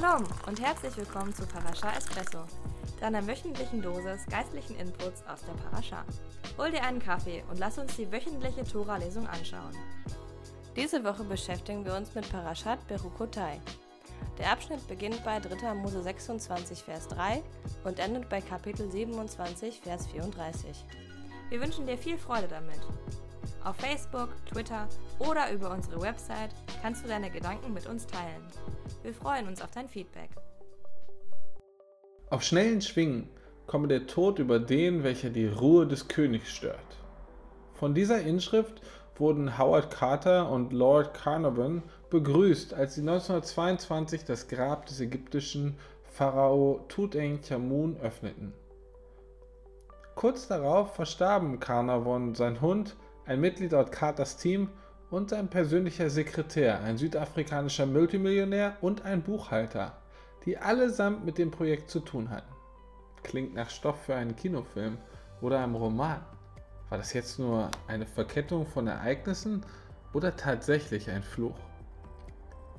Shalom und herzlich willkommen zu Parasha Espresso, deiner wöchentlichen Dosis geistlichen Inputs aus der Parasha. Hol dir einen Kaffee und lass uns die wöchentliche Tora-Lesung anschauen. Diese Woche beschäftigen wir uns mit Parashat Berukotai. Der Abschnitt beginnt bei 3. Mose 26, Vers 3 und endet bei Kapitel 27, Vers 34. Wir wünschen dir viel Freude damit. Auf Facebook, Twitter oder über unsere Website kannst du deine Gedanken mit uns teilen. Wir freuen uns auf dein Feedback. Auf schnellen Schwingen komme der Tod über den, welcher die Ruhe des Königs stört. Von dieser Inschrift wurden Howard Carter und Lord Carnarvon begrüßt, als sie 1922 das Grab des ägyptischen Pharao Tutanchamun öffneten. Kurz darauf verstarben Carnarvon, sein Hund, ein Mitglied aus Carters Team und sein persönlicher Sekretär, ein südafrikanischer Multimillionär und ein Buchhalter, die allesamt mit dem Projekt zu tun hatten. Klingt nach Stoff für einen Kinofilm oder einem Roman. War das jetzt nur eine Verkettung von Ereignissen oder tatsächlich ein Fluch?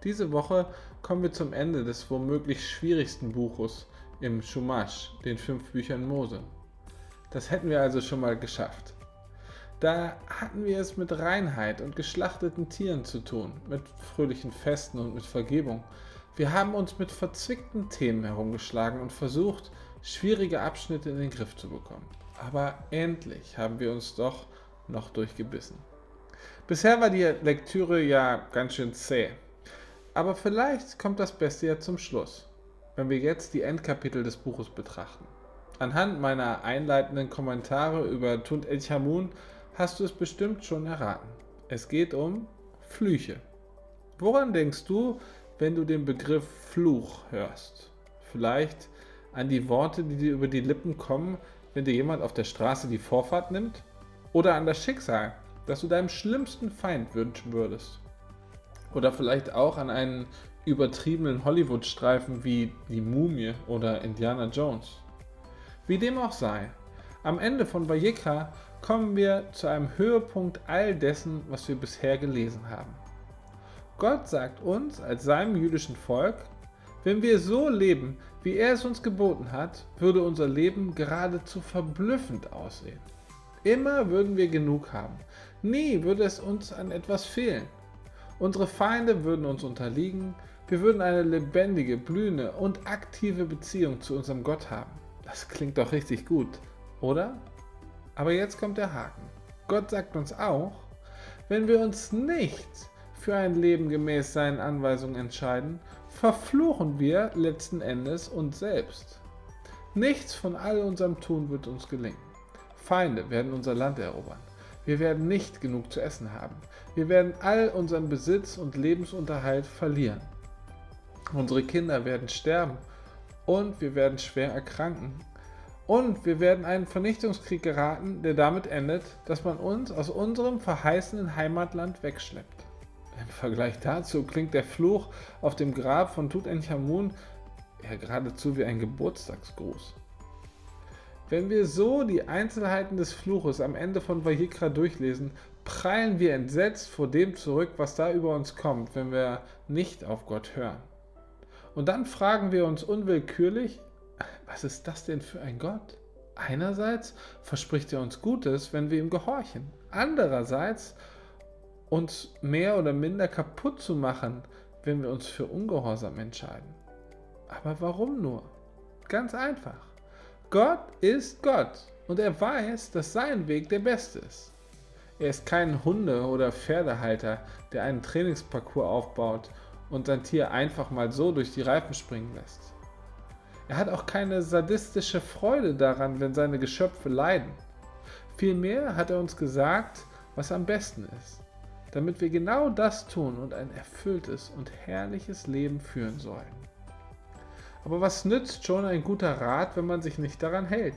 Diese Woche kommen wir zum Ende des womöglich schwierigsten Buches im Shumash, den fünf Büchern Mose. Das hätten wir also schon mal geschafft. Da hatten wir es mit Reinheit und geschlachteten Tieren zu tun, mit fröhlichen Festen und mit Vergebung. Wir haben uns mit verzwickten Themen herumgeschlagen und versucht, schwierige Abschnitte in den Griff zu bekommen aber endlich haben wir uns doch noch durchgebissen. Bisher war die Lektüre ja ganz schön zäh, aber vielleicht kommt das Beste ja zum Schluss, wenn wir jetzt die Endkapitel des Buches betrachten. Anhand meiner einleitenden Kommentare über Tunt El Chamun hast du es bestimmt schon erraten. Es geht um Flüche. Woran denkst du, wenn du den Begriff Fluch hörst? Vielleicht an die Worte, die dir über die Lippen kommen, wenn dir jemand auf der Straße die Vorfahrt nimmt? Oder an das Schicksal, das du deinem schlimmsten Feind wünschen würdest? Oder vielleicht auch an einen übertriebenen Hollywood-Streifen wie Die Mumie oder Indiana Jones? Wie dem auch sei, am Ende von Vayikra kommen wir zu einem Höhepunkt all dessen, was wir bisher gelesen haben. Gott sagt uns als seinem jüdischen Volk, wenn wir so leben, wie er es uns geboten hat, würde unser Leben geradezu verblüffend aussehen. Immer würden wir genug haben. Nie würde es uns an etwas fehlen. Unsere Feinde würden uns unterliegen. Wir würden eine lebendige, blühende und aktive Beziehung zu unserem Gott haben. Das klingt doch richtig gut, oder? Aber jetzt kommt der Haken. Gott sagt uns auch, wenn wir uns nicht für ein Leben gemäß seinen Anweisungen entscheiden, verfluchen wir letzten Endes uns selbst. Nichts von all unserem Tun wird uns gelingen. Feinde werden unser Land erobern. Wir werden nicht genug zu essen haben. Wir werden all unseren Besitz und Lebensunterhalt verlieren. Unsere Kinder werden sterben und wir werden schwer erkranken. Und wir werden einen Vernichtungskrieg geraten, der damit endet, dass man uns aus unserem verheißenen Heimatland wegschleppt. Im Vergleich dazu klingt der Fluch auf dem Grab von Tutanchamun ja geradezu wie ein Geburtstagsgruß. Wenn wir so die Einzelheiten des Fluches am Ende von Vayikra durchlesen, prallen wir entsetzt vor dem zurück, was da über uns kommt, wenn wir nicht auf Gott hören. Und dann fragen wir uns unwillkürlich, was ist das denn für ein Gott? Einerseits verspricht er uns Gutes, wenn wir ihm gehorchen. Andererseits uns mehr oder minder kaputt zu machen, wenn wir uns für Ungehorsam entscheiden. Aber warum nur? Ganz einfach. Gott ist Gott und er weiß, dass sein Weg der beste ist. Er ist kein Hunde- oder Pferdehalter, der einen Trainingsparcours aufbaut und sein Tier einfach mal so durch die Reifen springen lässt. Er hat auch keine sadistische Freude daran, wenn seine Geschöpfe leiden. Vielmehr hat er uns gesagt, was am besten ist damit wir genau das tun und ein erfülltes und herrliches Leben führen sollen. Aber was nützt schon ein guter Rat, wenn man sich nicht daran hält?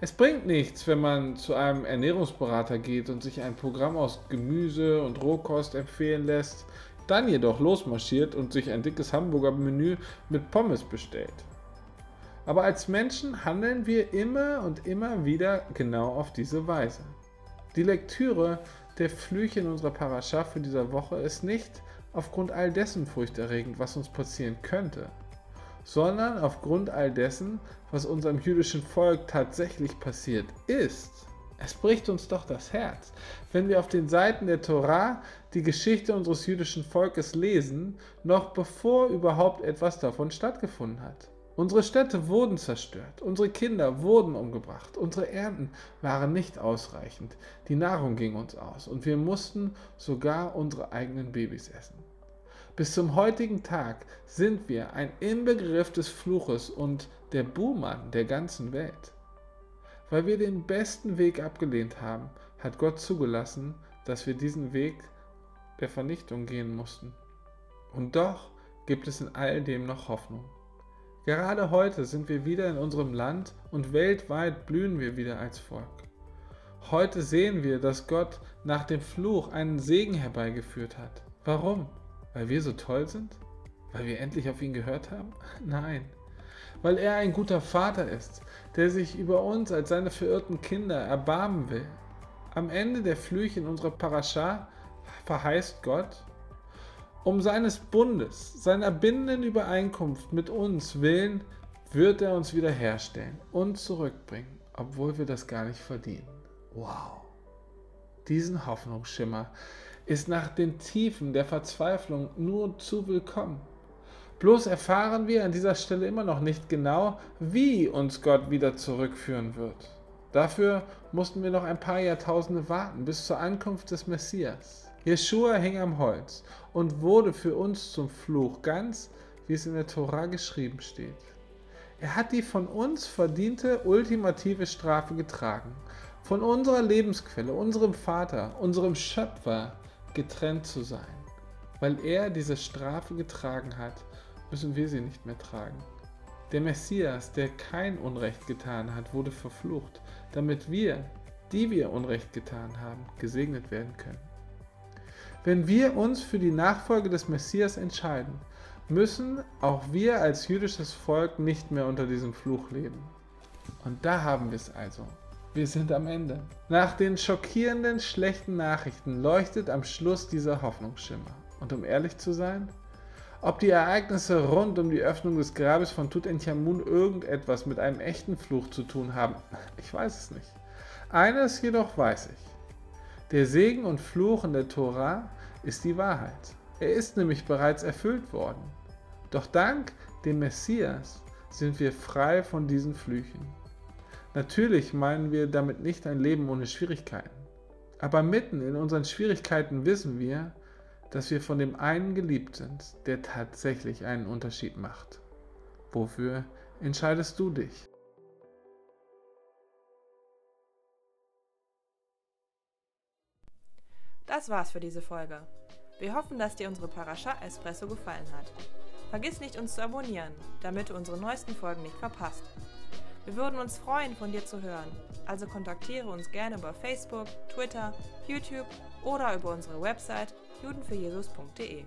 Es bringt nichts, wenn man zu einem Ernährungsberater geht und sich ein Programm aus Gemüse und Rohkost empfehlen lässt, dann jedoch losmarschiert und sich ein dickes Hamburger-Menü mit Pommes bestellt. Aber als Menschen handeln wir immer und immer wieder genau auf diese Weise. Die Lektüre der Flüche in unserer Parascha für diese Woche ist nicht aufgrund all dessen furchterregend, was uns passieren könnte. sondern aufgrund all dessen, was unserem jüdischen Volk tatsächlich passiert ist. Es bricht uns doch das Herz, wenn wir auf den Seiten der Torah die Geschichte unseres jüdischen Volkes lesen, noch bevor überhaupt etwas davon stattgefunden hat. Unsere Städte wurden zerstört, unsere Kinder wurden umgebracht, unsere Ernten waren nicht ausreichend, die Nahrung ging uns aus und wir mussten sogar unsere eigenen Babys essen. Bis zum heutigen Tag sind wir ein Inbegriff des Fluches und der Buhmann der ganzen Welt. Weil wir den besten Weg abgelehnt haben, hat Gott zugelassen, dass wir diesen Weg der Vernichtung gehen mussten. Und doch gibt es in all dem noch Hoffnung. Gerade heute sind wir wieder in unserem Land und weltweit blühen wir wieder als Volk. Heute sehen wir, dass Gott nach dem Fluch einen Segen herbeigeführt hat. Warum? Weil wir so toll sind? Weil wir endlich auf ihn gehört haben? Nein. Weil er ein guter Vater ist, der sich über uns als seine verirrten Kinder erbarmen will. Am Ende der Flüche in unserer Parascha verheißt Gott, um seines Bundes, seiner bindenden Übereinkunft mit uns willen, wird er uns wiederherstellen und zurückbringen, obwohl wir das gar nicht verdienen. Wow. Diesen Hoffnungsschimmer ist nach den Tiefen der Verzweiflung nur zu willkommen. Bloß erfahren wir an dieser Stelle immer noch nicht genau, wie uns Gott wieder zurückführen wird. Dafür mussten wir noch ein paar Jahrtausende warten bis zur Ankunft des Messias. Jeschua hing am Holz und wurde für uns zum Fluch, ganz wie es in der Tora geschrieben steht. Er hat die von uns verdiente ultimative Strafe getragen, von unserer Lebensquelle, unserem Vater, unserem Schöpfer getrennt zu sein. Weil er diese Strafe getragen hat, müssen wir sie nicht mehr tragen. Der Messias, der kein Unrecht getan hat, wurde verflucht, damit wir, die wir Unrecht getan haben, gesegnet werden können. Wenn wir uns für die Nachfolge des Messias entscheiden, müssen auch wir als jüdisches Volk nicht mehr unter diesem Fluch leben. Und da haben wir es also. Wir sind am Ende. Nach den schockierenden schlechten Nachrichten leuchtet am Schluss dieser Hoffnungsschimmer. Und um ehrlich zu sein, ob die Ereignisse rund um die Öffnung des Grabes von Tutanchamun irgendetwas mit einem echten Fluch zu tun haben, ich weiß es nicht. Eines jedoch weiß ich. Der Segen und Fluch in der Tora ist die Wahrheit. Er ist nämlich bereits erfüllt worden. Doch dank dem Messias sind wir frei von diesen Flüchen. Natürlich meinen wir damit nicht ein Leben ohne Schwierigkeiten. Aber mitten in unseren Schwierigkeiten wissen wir, dass wir von dem einen geliebt sind, der tatsächlich einen Unterschied macht. Wofür entscheidest du dich? Das war's für diese Folge. Wir hoffen, dass dir unsere Parascha Espresso gefallen hat. Vergiss nicht, uns zu abonnieren, damit du unsere neuesten Folgen nicht verpasst. Wir würden uns freuen, von dir zu hören, also kontaktiere uns gerne über Facebook, Twitter, YouTube oder über unsere Website judenfürjesus.de.